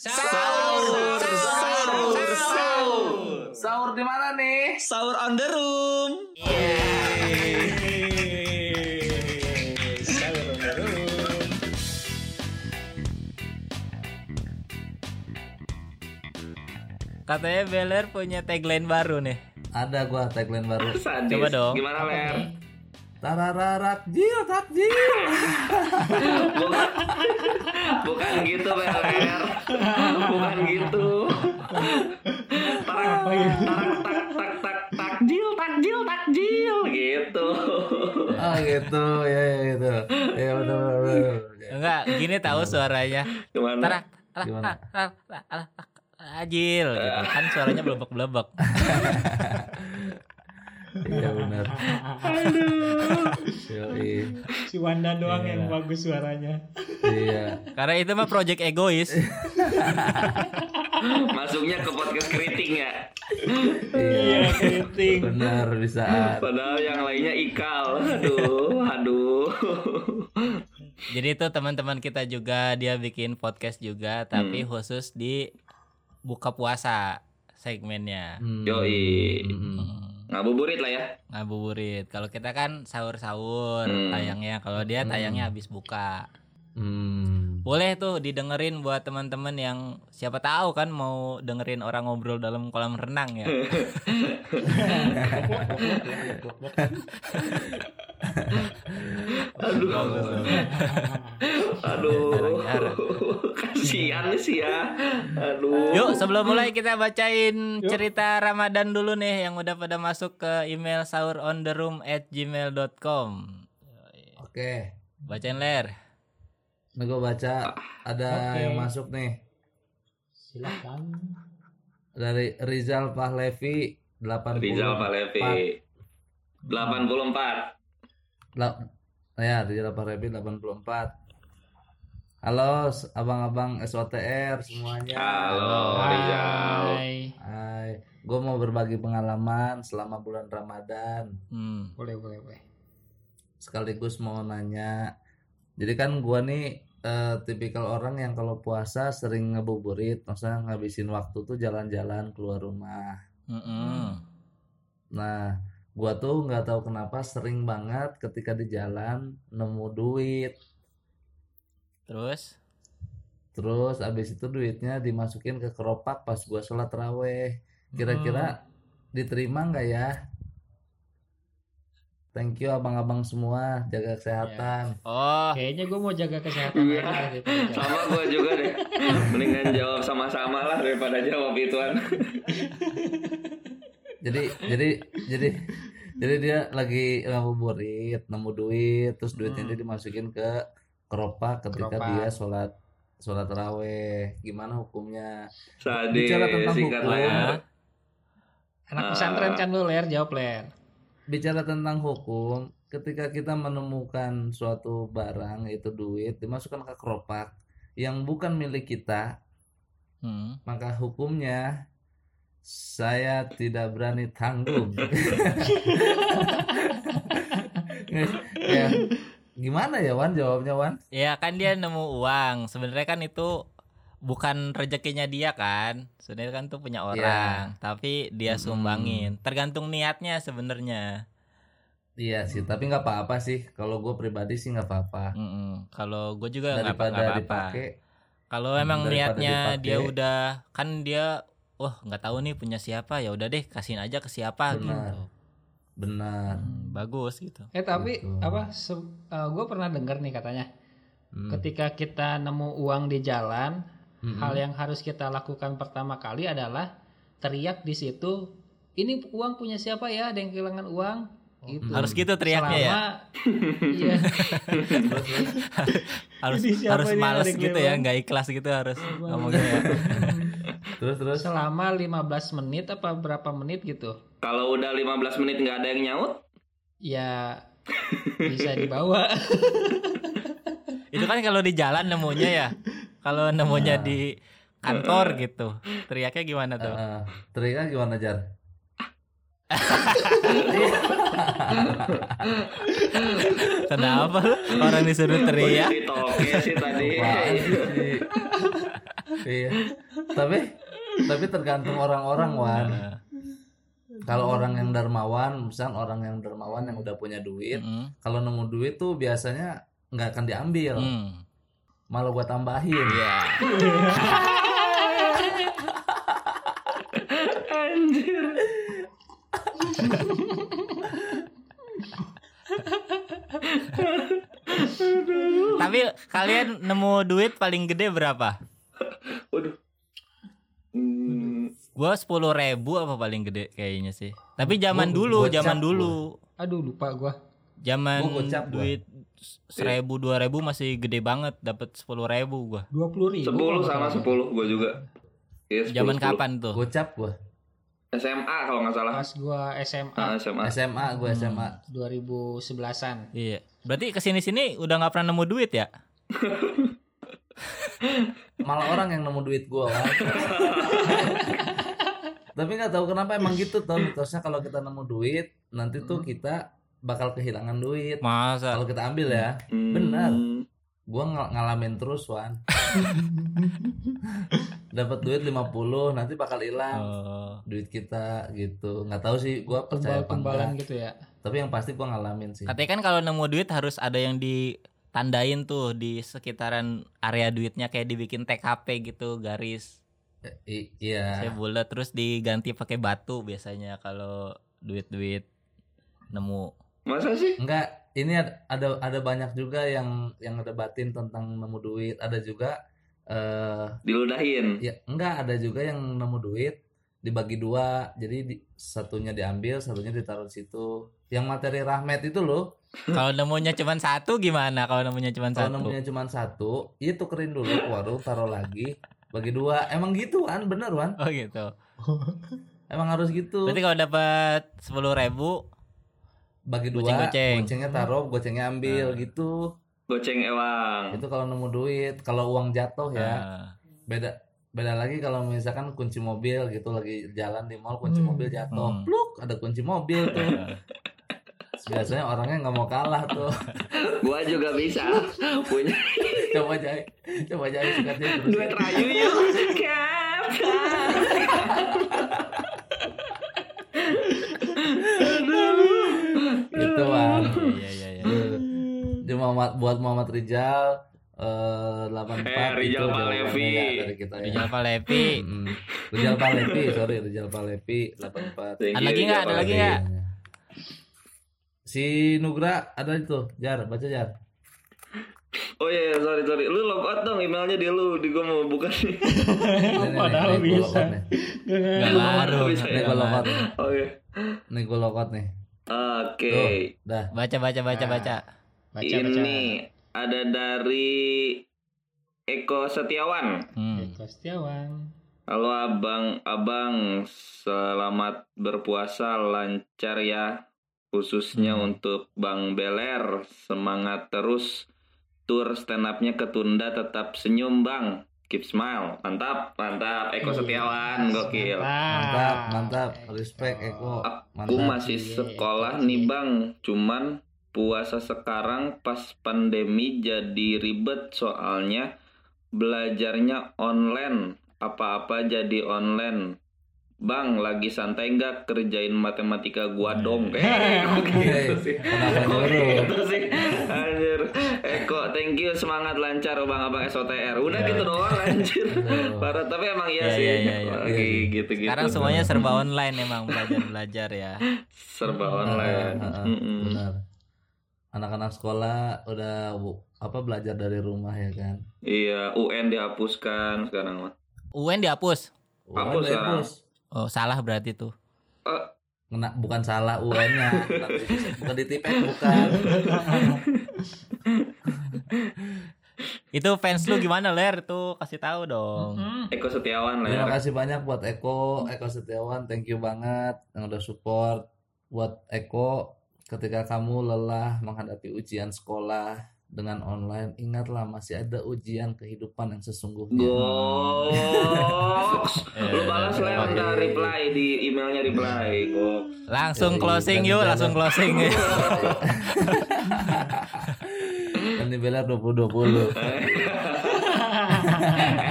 Sahur, sahur, sahur. Sahur di mana nih? Sahur on the room. Sahur on the room. Katanya Beler punya tagline baru nih. Ada gua tagline baru. Sadis. Coba dong. Gimana Ler? Tarararak jil takjil. Bukan, bukan gitu Ler. Bukan gitu. Tarak, tarak, tak, tak, tak, takjil, takjil, takjil gitu. Ah gitu, ya ya gitu. Ya betul betul. Enggak, gini tahu suaranya. Gimana? Tarak, tarak, Gimana? tarak, tarak, tarak, tarak, Ajil gitu. Kan suaranya blebek-blebek. Iya benar. Yoi. Si Wanda doang yang bagus suaranya. Iya. Karena itu mah project egois. Masuknya ke podcast keriting ya. Iya. keriting. Benar bisa. Padahal yang lainnya ikal. Aduh, aduh. Jadi itu teman-teman kita juga dia bikin podcast juga tapi Hmm. khusus di buka puasa segmennya. Hmm. Yoi. Hmm. Ngabuburit lah ya. Ngabuburit. Kalau kita kan sahur-sahur Hmm. tayangnya. Kalau dia tayangnya habis buka. Hmm. Boleh tuh didengerin buat teman-teman yang siapa tahu kan mau dengerin orang ngobrol dalam kolam renang ya. Aduh. Aduh. Kasihan sih ya. Aduh. Yuk sebelum mulai kita bacain cerita Ramadan dulu nih yang udah pada masuk ke email sahurondtheroom at gmail.com Oke. Bacain ler Nah, gue baca ada Oke. yang masuk nih Silakan. dari Rizal Pahlevi 80 Rizal Palevi. 84. La- ya Rizal Pahlevi 84 Halo abang-abang SOTR semuanya Halo Rizal. Hai. Hai gue mau berbagi pengalaman selama bulan Ramadan hmm. Boleh, boleh, boleh. sekaligus mau nanya jadi kan gua nih eh, tipikal orang yang kalau puasa sering ngebuburit maksudnya ngabisin waktu tuh jalan-jalan keluar rumah Mm-mm. nah gua tuh nggak tahu kenapa sering banget ketika di jalan nemu duit. Terus? Terus abis itu duitnya dimasukin ke keropak pas gua sholat raweh. Kira-kira diterima nggak ya? Thank you abang-abang semua. Jaga kesehatan. Oh. Kayaknya gue mau jaga kesehatan Iya. Sama gue juga deh. Mendingan jawab sama-sama lah daripada jawab ituan. jadi jadi jadi jadi dia lagi ngabuburit nemu duit terus duitnya dia dimasukin ke keropak ketika Keropak. dia sholat sholat raweh gimana hukumnya Sadis. Bicara tentang hukum. lah ya. Anak Ah. pesantren kan lu ler, jawab ler. bicara tentang hukum ketika kita menemukan suatu barang yaitu duit dimasukkan ke keropak yang bukan milik kita hmm. maka hukumnya saya tidak berani tanggung ya, gimana ya Wan jawabnya Wan Ya kan dia nemu uang Sebenarnya kan itu bukan rezekinya dia kan sebenarnya kan tuh punya orang tapi dia Mm-mm. sumbangin tergantung niatnya sebenarnya Iya sih, tapi nggak apa-apa sih. Kalau gue pribadi sih nggak apa-apa. Mm-mm. kalau gue juga nggak apa-apa Kalau Hmm, emang niatnya dipakai. dia udah kan dia wah nggak tahu nih punya siapa ya udah deh kasihin aja ke siapa Benar. gitu. benar. Hmm, bagus gitu. Eh tapi Gitu. apa? gue pernah dengar nih katanya, Hmm. ketika kita nemu uang di jalan, Mm-mm. hal yang harus kita lakukan pertama kali adalah teriak di situ, ini uang punya siapa ya? Ada yang kehilangan uang? Gitu. Harus gitu teriaknya ya. Selama- Iya. Harus harus adik gitu ya, nggak ikhlas gitu harus ngomongnya ya. Terus terus. Selama 15 menit apa berapa menit gitu? Kalau udah 15 menit nggak ada yang nyaut, Ya bisa dibawa. Itu kan kalau di jalan nemunya ya. Kalau nemunya di kantor gitu. Teriaknya gimana tuh? Uh, teriaknya gimana Jar? Kenapa lu? orang disuruh teriak? sih tadi. Iya tapi tapi tergantung orang-orang wan Nah, kalau orang yang dermawan misal orang yang dermawan yang udah punya duit mm, kalau nemu duit tuh biasanya nggak akan diambil mm. malah gua tambahin Iya. Anjir. Tapi kalian nemu duit paling gede berapa? Gua sepuluh ribu apa paling gede kayaknya sih. Tapi zaman Gua- dulu, zaman gua. dulu, Aduh lupa gua. zaman Gua gocap gua. duit seribu dua ribu masih gede banget, dapat sepuluh ribu gua. 20 ribu. 10 sama 10 gue juga. Iya, 10, Zaman 10. kapan tuh? gocap gua SMA kalau nggak salah. Pas gua SMA Ah, SMA. SMA gua SMA 2011-an. Iya. Berarti ke sini sini udah nggak pernah nemu duit ya? malah orang yang nemu duit gua. tapi nggak tahu kenapa emang gitu tuh mitosnya kalau kita nemu duit nanti tuh kita bakal kehilangan duit Masa? kalau kita ambil ya Hmm. Benar. gua ng- ngalamin terus wan dapat duit 50 nanti bakal hilang Oh. duit kita gitu nggak tahu sih gua percaya apa Tumbal-tumbalan enggak gitu ya. tapi yang pasti gua ngalamin sih Katanya kan kalau nemu duit harus ada yang ditandain tuh di sekitaran area duitnya kayak dibikin TKP gitu garis I- iya saya bulat terus diganti pakai batu biasanya kalau duit-duit nemu. Masa sih? enggak ini ad- ada ada banyak juga yang yang ngedebatin tentang nemu duit ada juga eh Diludahin. ya enggak ada juga yang nemu duit dibagi dua jadi di- satunya diambil satunya ditaruh di situ yang materi rahmat itu loh Kalau nemunya cuma satu gimana? Kalau nemunya cuma kalau satu. nemunya cuma satu itu kerin dulu ke warung taruh lagi bagi dua emang gitu kan bener wan Oh gitu. emang harus gitu Berarti kalau dapat sepuluh ribu, bagi dua Goceng-goceng. gocengnya taruh gocengnya ambil Nah. gitu Goceng ewang. itu kalau nemu duit kalau uang jatuh ya nah, beda beda lagi kalau misalkan kunci mobil gitu lagi jalan di mall kunci Hmm. mobil jatuh Hmm. pluk ada kunci mobil tuh biasanya orangnya nggak mau kalah tuh Gua juga bisa. Punya coba jahit coba jahit sikatnya terus duit rayu yuk. Gitu bang iya iya iya. di Muhammad buat Muhammad Rijal eh 84 Eh, Rijal itu Palevi. ya kita ya. Rijal Palevi. Mm-mm. Rijal Palevi sorry Rijal Palevi 84 Thank Ada you, lagi nggak? Ada Rijal lagi nggak? Si Nugra ada itu Jar baca Jar Oh iya, iya, sorry sorry. Lu log out dong emailnya di lu, di gua mau buka nih. Nih, nih, nih, Padahal nih, gua bisa. nih. Gue lokot nih. Oke. Nih gue lokot nih. Oke. Dah. Baca baca baca Nah. baca. Baca baca. Ini ada dari Eko Setiawan. Hmm. Eko Setiawan. Halo abang, abang, selamat berpuasa lancar ya. Khususnya Hmm. untuk Bang Beler, semangat terus. Tur stand up-nya ketunda tetap senyum bang. Keep smile, mantap, mantap. Eko Setiawan, gokil. Mantap, mantap. Respect Eko. Aku masih sekolah nih bang, cuman puasa sekarang pas pandemi jadi ribet soalnya belajarnya online, apa-apa jadi online. Bang, lagi santai nggak kerjain matematika gua dong? Eh, kok gitu sih? Kok gitu sih? Anjir. Eko, thank you, semangat lancar bang-abang SOTR. Udah gitu doang anjir. Parah, tapi emang Iya, iya sih. iya, iya, iya. Lagi gitu-gitu. Sekarang semuanya serba online emang belajar-belajar ya. serba online. Heeh, Mm-mm. Benar. Anak-anak sekolah udah apa belajar dari rumah ya kan. Iya, UN dihapuskan sekarang mah. UN dihapus. Hapus sekarang. Oh, salah berarti tuh. Eh, Kena, bukan salah UN-nya, bukan ditipek bukan. Itu fans lu gimana, Ler? Tuh kasih tahu dong. Hmm. Eko Setiawan ya. Terima kasih banyak buat Eko, Eko Setiawan, thank you banget yang udah support buat Eko ketika kamu lelah menghadapi ujian sekolah dengan online, ingatlah masih ada ujian kehidupan yang sesungguhnya. Goks. Lu balas lah udah reply di emailnya reply. Goks. Langsung Jadi, closing dan yuk, langsung ada- closing. Dan di Beler 2020.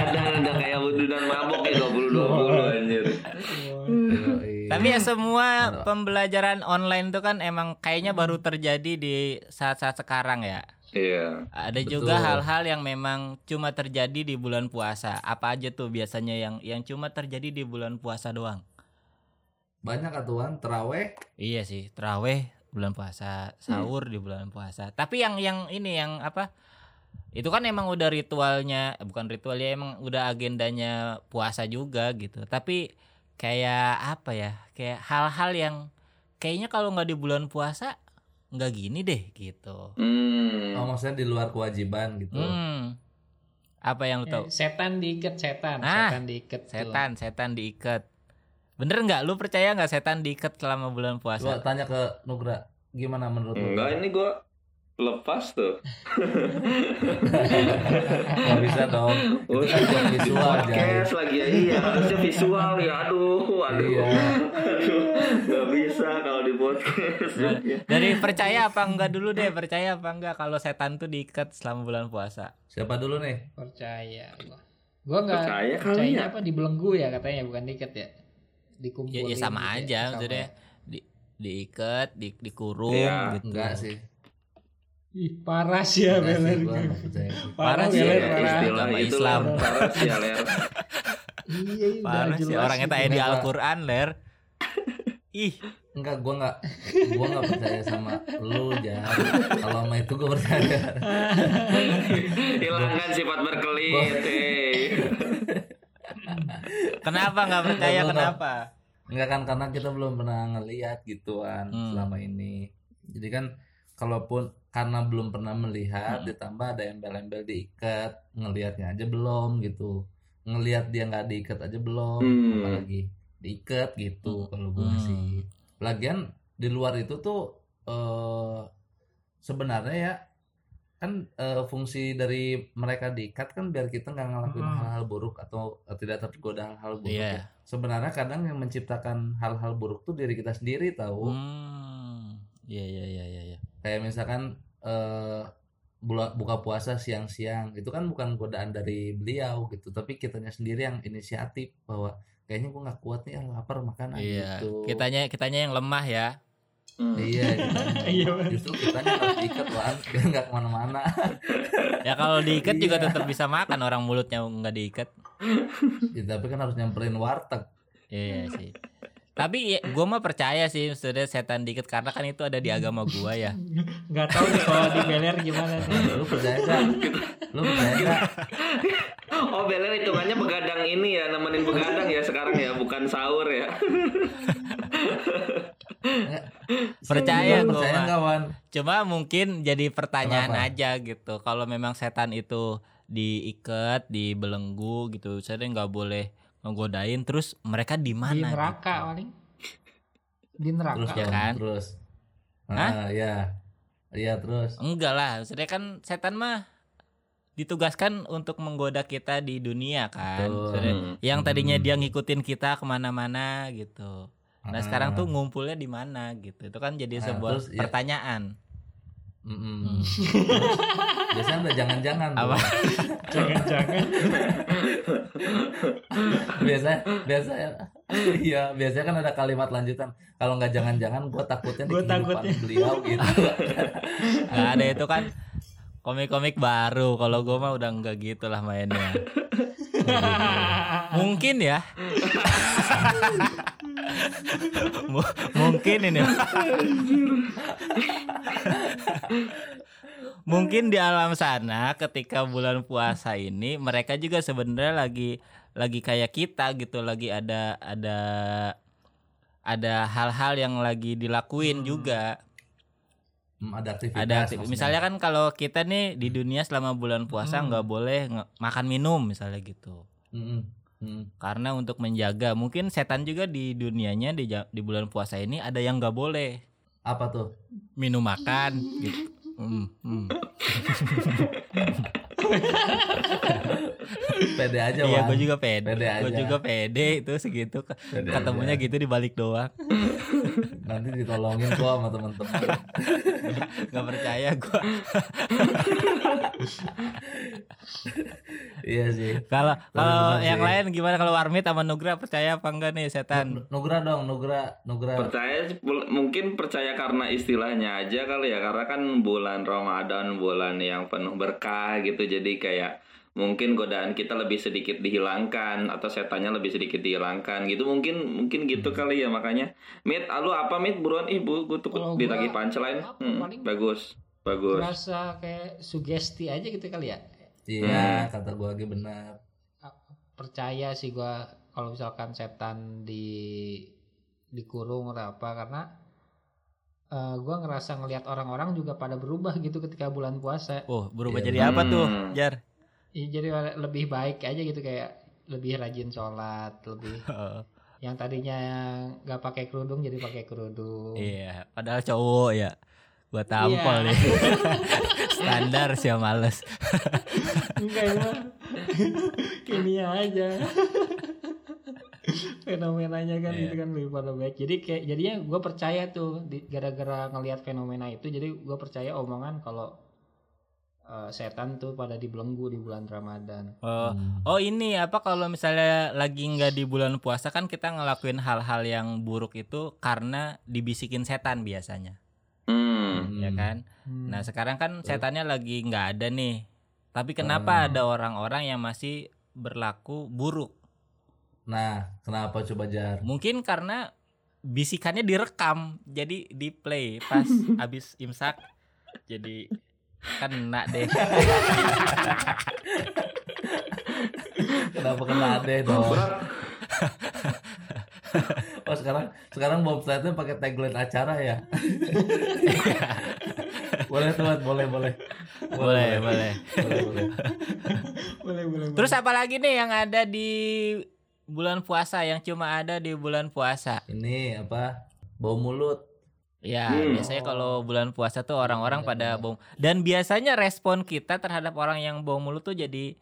Edan udah kayak dan mabok ya 2020 anjir. Tapi ya semua pembelajaran online itu kan emang kayaknya baru terjadi di saat-saat sekarang ya. Iya. Ada Betul. juga hal-hal yang memang cuma terjadi di bulan puasa. Apa aja tuh biasanya yang yang cuma terjadi di bulan puasa doang? banyak atuan teraweh Iya sih, teraweh bulan puasa, sahur di bulan puasa. Tapi yang yang ini yang apa? Itu kan emang udah ritualnya, eh, bukan ritualnya emang udah agendanya puasa juga gitu. Tapi kayak apa ya? Kayak hal-hal yang kayaknya kalau nggak di bulan puasa nggak gini deh gitu. Hmm. oh, maksudnya di luar kewajiban gitu Hmm. Apa yang lu tahu? Eh, setan diikat setan, Ah, setan diikat. tuh. Setan, setan diikat. Bener nggak? Lu percaya nggak setan diikat selama bulan puasa? tanya ke Nugra gimana menurut lu Enggak, ini gua lepas tuh. Nggak bisa dong Oh, itu kan buat visual podcast lagi ya. Iya, harusnya visual ya. Aduh, aduh. Iya. Aduh, nggak bisa kalau di podcast. Dari percaya apa enggak dulu deh? Percaya apa enggak kalau setan tuh diikat selama bulan puasa? siapa dulu nih Percaya gua. Gua nggak Percaya kali percayanya ya. apa dibelenggu ya katanya bukan diikat ya. Dikumpulin. Ya, ya sama gitu aja Sama maksudnya ya. di diikat, di, dikurung Iya, gitu. enggak sih Ih, parah sih ya Enggak Beler. sih. Ya, istilah Islam. sih ya, Ler. Iya, iya, Parah sih orangnya tanya di? Al-Qur'an, Ler. Ih, enggak gua nggak gua nggak percaya sama lu jan kalau sama itu gua percaya Hilangkan sifat berkelit. hei. kenapa nggak percaya? Kenapa? enggak kan karena kita belum pernah ngelihat gituan Hmm. selama ini jadi kan kalaupun karena belum pernah melihat Hmm. ditambah ada embel-embel diikat ngelihatnya aja belum gitu ngelihat dia nggak diikat aja belum Hmm. apalagi diikat gitu kalau gue Hmm. sih lagian di luar itu tuh eh sebenarnya ya kan eh, fungsi dari mereka diikat kan biar kita nggak ngelakuin Hmm. hal-hal buruk atau eh, tidak tergoda hal-hal buruk Iya. ya. sebenarnya kadang yang menciptakan hal-hal buruk tuh diri kita sendiri tahu Hmm. Iya, iya, iya, iya, iya. Kayak misalkan eh bula- buka puasa siang-siang itu kan bukan godaan dari beliau gitu tapi kitanya sendiri yang inisiatif bahwa kayaknya gue nggak kuat nih ah, lapar makan ah, Iya. gitu Kitanya kitanya yang lemah ya. Hmm. iya kitanya. Iya, justru kitanya harus diikat kan nggak ke mana-mana Ya kalau diikat juga Iya. tetap bisa makan orang mulutnya nggak diikat. Ya, tapi kan harus nyamperin warteg Iya sih. Tapi ya, gue mah percaya sih sudah setan dikit karena kan itu ada di agama gua ya. Nggak tahu nih kalau di Beler gimana nih. lu percaya gak lu percaya gak Oh, Beler hitungannya begadang ini ya, nemenin begadang ya sekarang ya, bukan sahur ya. Percaya percaya mah. Cuma mungkin jadi pertanyaan Kenapa? aja gitu. Kalau memang setan itu diikat, dibelenggu gitu, saya nggak boleh ngegodain. Terus mereka di Di mana? neraka gitu? paling. Di neraka. terus Ya kan? terus Hah? ah ya iya terus Enggak lah, maksudnya kan setan mah ditugaskan untuk menggoda kita di dunia kan. Betul. Hmm. Yang tadinya Hmm. dia ngikutin kita ke mana-mana gitu. Nah sekarang tuh Ah, ngumpulnya di mana gitu. Itu kan jadi Ah, sebuah terus ya- pertanyaan. mm-mm. biasanya ada jangan-jangan. Apa? Jangan-jangan. biasanya biasanya iya biasanya kan ada kalimat lanjutan kalau nggak jangan-jangan gue takutnya kehidupan takutnya. beliau gitu Nggak ada itu kan komik-komik baru. Kalau gue mah udah enggak gitu lah mainnya. Mungkin ya. Mu- Mungkin ini. Mungkin di alam sana ketika bulan puasa ini mereka juga sebenarnya lagi lagi kayak kita gitu, lagi ada ada ada hal-hal yang lagi dilakuin juga. Hmm, ada aktivitas ada maksudnya. misalnya kan kalau kita nih di dunia selama bulan puasa Hmm. nggak boleh nge- makan minum misalnya gitu Mm-mm. Mm. karena untuk menjaga mungkin setan juga di dunianya di, di bulan puasa ini ada yang nggak boleh apa tuh minum makan gitu Hmm, hmm. pede aja iya gue juga pede Pede gue juga pede itu segitu Pede ketemunya aja. gitu di balik doang Nanti ditolongin kok sama teman-teman. nggak percaya gua iya sih. kalau kalau yang sih. lain gimana kalau Warmit sama Nugra percaya apa enggak nih setan Nugra dong, Nugra, Nugra. Percaya mungkin percaya karena istilahnya aja kali ya karena kan bulan Ramadan bulan yang penuh berkah gitu jadi kayak mungkin godaan kita lebih sedikit dihilangkan atau setannya lebih sedikit dihilangkan gitu. Mungkin mungkin gitu kali ya makanya. Mit lu apa Mit? Buruan? Ih bu gue tuh gua punchline. apa, Hmm, bagus bagus. Rasa kayak sugesti aja gitu kali ya. Iya, kata gua lagi benar. Percaya sih gua kalau misalkan setan di dikurung atau apa karena eh, gua ngerasa ngelihat orang-orang juga pada berubah gitu ketika bulan puasa. oh berubah Iya, jadi apa tuh Hmm. Jar Iya, jadi lebih baik aja gitu kayak lebih rajin sholat, lebih yang tadinya nggak pakai kerudung jadi pakai kerudung. iya padahal cowok ya gua tampol Iya. nih standar sih ya males Enggak ya. Kimia aja. Fenomenanya kan Iya. itu kan lebih pada baik. Jadi kayak jadinya gue percaya tuh di- gara-gara ngelihat fenomena itu jadi gue percaya omongan kalau eh, setan tuh pada dibelenggu di bulan Ramadan. oh Hmm. Oh ini apa kalau misalnya lagi nggak di bulan puasa kan kita ngelakuin hal-hal yang buruk itu karena dibisikin setan biasanya, Hmm. ya kan? Hmm. Nah sekarang kan setannya lagi nggak ada nih, tapi kenapa Hmm. ada orang-orang yang masih berlaku buruk? Nah, kenapa coba Jar? Mungkin karena bisikannya direkam, jadi di play pas habis imsak, jadi kena deh. Kenapa kena ade dong? Oh sekarang sekarang Bob Slide pakai tagline acara ya? boleh tuan, boleh boleh. boleh, boleh. boleh, boleh. boleh boleh. Terus apa lagi nih yang ada di bulan puasa yang cuma ada di bulan puasa? Ini apa? Bau mulut. Ya, Hmm. biasanya kalau bulan puasa tuh orang-orang pada bau dan biasanya respon kita terhadap orang yang bau mulut tuh jadi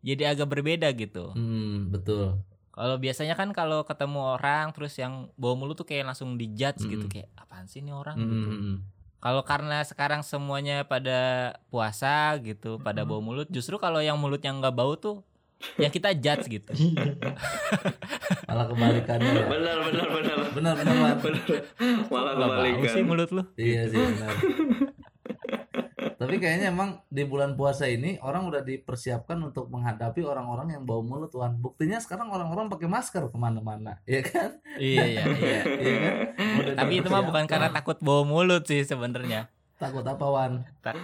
jadi agak berbeda gitu. Hmm, betul. Kalau biasanya kan kalau ketemu orang terus yang bau mulut tuh kayak langsung dijudge gitu Mm. kayak apaan sih nih orang Hmm, gitu. hmm, hmm. Kalau karena sekarang semuanya pada puasa gitu, pada bau mulut, justru kalau yang mulutnya nggak bau tuh yang kita judge gitu. Malah kebalikannya ya. benar benar benar Benar benar Wan. malah kebalikan sih mulut lu. Iya sih benar. Tapi kayaknya emang di bulan puasa ini orang udah dipersiapkan untuk menghadapi orang-orang yang bau mulut Wan. Buktinya sekarang orang-orang pakai masker ke mana-mana, ya kan? Iya, iya, iya. Iya kan? Udah Tapi itu mah bukan karena takut bau mulut sih sebenarnya. takut apa Wan? Ta-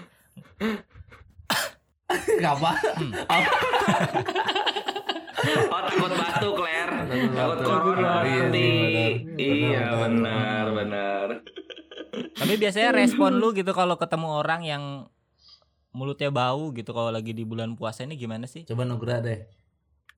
Gak apa? oh takut batuk Ler Takut corona Iya nanti sih, benar. iya Benar, benar Tapi biasanya respon lu gitu kalau ketemu orang yang mulutnya bau gitu kalau lagi di bulan puasa ini gimana sih? Coba Nugra deh.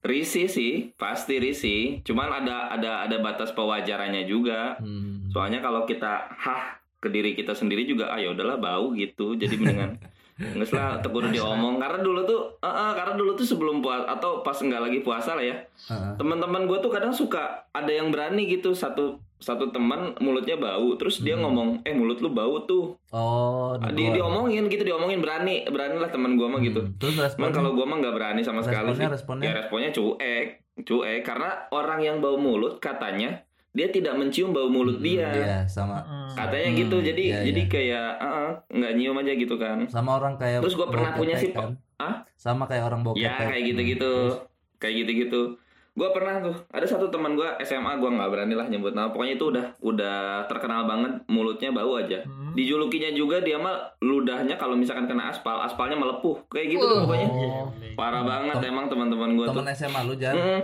Risih sih, pasti risih. Cuman ada ada ada batas pewajarannya juga. Hmm. Soalnya kalau kita hah ke diri kita sendiri juga ah ya udahlah bau gitu. Jadi mendingan nggak lah tegur diomong karena dulu tuh eh, eh, karena dulu tuh sebelum puasa atau pas nggak lagi puasa lah ya Heeh. teman-teman gue tuh kadang suka ada yang berani gitu satu satu teman mulutnya bau terus dia Hmm. ngomong eh mulut lu bau tuh Oh, Ah, di diomongin gitu diomongin berani berani lah teman gue mah gitu Hmm. Terus responnya? kalau gue mah nggak berani sama sekali sih. responnya, responnya? Ya responnya cuek, cuek karena orang yang bau mulut katanya dia tidak mencium bau mulut Hmm, dia. Iya, sama Hmm. Katanya Hmm, gitu. Jadi iya, jadi iya. kayak "Ah, nggak nyium aja gitu kan. sama orang kayak Terus gua pernah punya sih, kan? Hah? Sama kayak orang bau Ya kayak gitu-gitu. Terus, Kayak gitu-gitu. Gue pernah tuh ada satu teman gue SMA gue nggak berani lah nyebut nama pokoknya itu udah udah terkenal banget mulutnya bau aja Hmm. dijulukinya juga dia mah ludahnya kalau misalkan kena aspal aspalnya melepuh kayak gitu tuh pokoknya Oh. parah banget Tem- emang teman-teman gue tuh temen SMA lu Jar. Mm,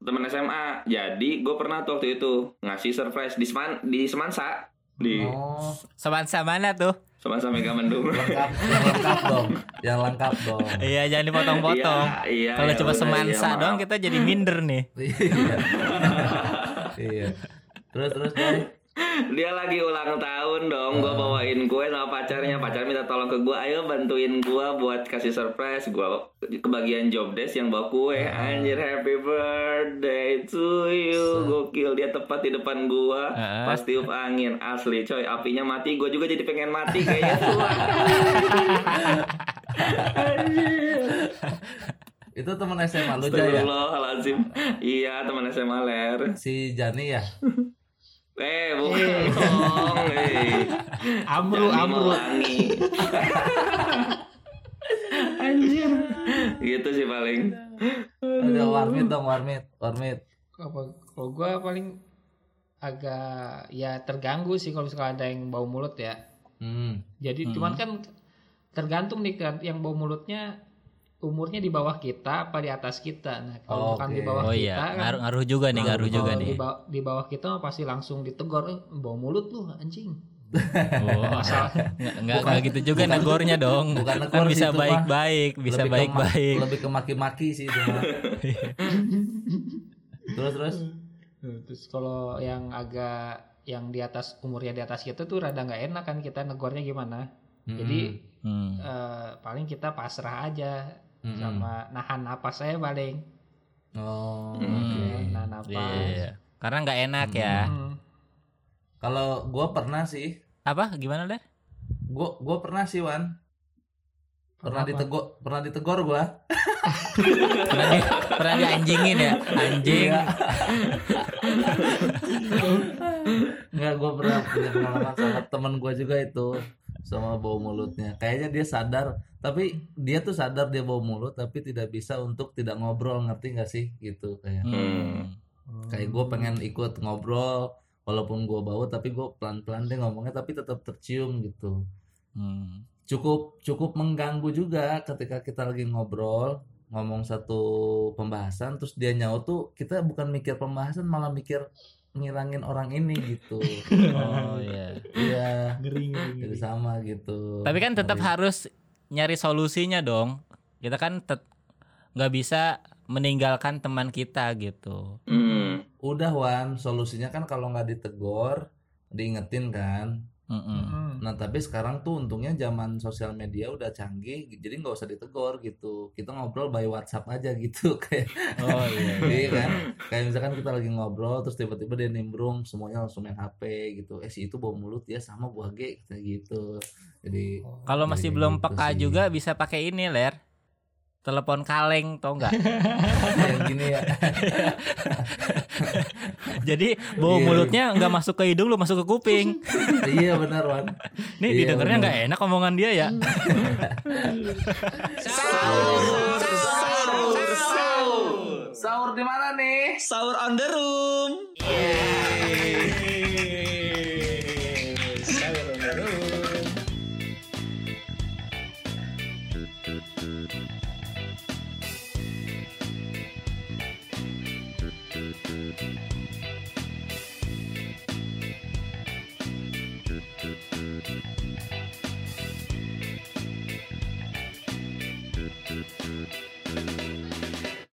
temen SMA. Jadi gue pernah tuh waktu itu ngasih surprise di Seman di Semansa di Oh, Semansa mana tuh? Semansa Mega Mendung. lengkap, yang lengkap dong. Yang lengkap dong. Iya, jangan dipotong-potong. Iya, iya, Kalau ya cuma udah, semansa iya, doang kita jadi minder nih. Iya. Iya. Terus terus Jar. Dia lagi ulang tahun dong, gue bawain kue sama pacarnya. Pacar minta tolong ke gue, ayo bantuin gue buat kasih surprise. Gue kebagian job desk yang bawa kue. Anjir, happy birthday to you. Gokil, dia tepat di depan gue. Heeh. Pas tiup angin, asli coy. Apinya mati, gue juga jadi pengen mati kayaknya. Itu teman SMA lu ya? Astagfirullahaladzim. Iya, teman SMA ler. Si Jani ya? Eh, bukan dong. Eh. Amru, amru. Anjir. Gitu sih paling. Ada warmit dong, warmit. Warmit. Apa kalau gua paling agak ya terganggu sih kalau misalkan ada yang bau mulut ya. Hmm. Jadi cuman kan tergantung nih kan yang bau mulutnya umurnya di bawah kita apa di atas kita. Nah, kalau bukan di Oke. bawah Oh kita iya, kan ngaruh, ngaruh juga nih, ngaruh kalau juga di, nih. bawah, di bawah kita mah pasti langsung ditegur, eh, bau mulut lu anjing. Oh, nggak nggak nggak gitu juga negornya dong. bukan kan negor sih bisa baik-baik, bisa baik-baik. Lebih ke maki-maki sih itu terus terus. Nah, Terus kalau yang agak yang di atas umurnya di atas kita tuh rada nggak enak kan kita negornya gimana. Jadi Hmm. eh, paling kita pasrah aja Mm-mm. sama nahan napas saya paling. Oh. Hmm. Nahan napas. Iya, iya, iya. Karena nggak enak ya. Hmm. Kalau gua pernah sih, Apa? Gimana deh? gua gua pernah sih Wan. Pernah Apa? ditegor, pernah ditegor gua. Pernah di, pernah dianjingin ya? Anjing. Iya. Enggak, gue pernah punya pengalaman sama temen gue juga itu sama bau mulutnya. Kayaknya dia sadar, tapi dia tuh sadar dia bau mulut, tapi tidak bisa untuk tidak ngobrol, ngerti gak sih? Gitu kayak. Hmm. Kayak gue pengen ikut ngobrol, walaupun gue bau, tapi gue pelan-pelan deh ngomongnya, tapi tetap tercium gitu. Hmm. Cukup cukup mengganggu juga ketika kita lagi ngobrol, ngomong satu pembahasan, terus dia nyaut tuh kita bukan mikir pembahasan, malah mikir ngilangin orang ini gitu. Oh iya. Iya, Ngeri, ngeri, jadi ngeri. sama gitu. Tapi kan tetap Ngeri. harus nyari solusinya dong. Kita kan tet- nggak bisa meninggalkan teman kita gitu. Hmm. udah Wan, solusinya kan kalau nggak ditegor, diingetin kan. Mm-mm. Hmm. Nah tapi sekarang tuh untungnya zaman sosial media udah canggih, jadi nggak usah ditegor gitu. Kita ngobrol by WhatsApp aja gitu kayak. Oh iya. Iya kan? Kayak misalkan kita lagi ngobrol terus tiba-tiba dia nimbrung semuanya langsung main HP gitu. Eh si itu bau mulut ya sama buah G kayak gitu. Jadi Kalau masih Jadi belum gitu peka sih. juga bisa pakai ini ler. Telepon kaleng tau nggak? yang gini ya. Jadi bau Iya. mulutnya nggak masuk ke hidung lu masuk ke kuping. iya benar Wan. Nih Iya, didengarnya nggak enak omongan dia ya. Sahur, sahur, sahur. Sahur di mana nih? Sahur on the room. Sahur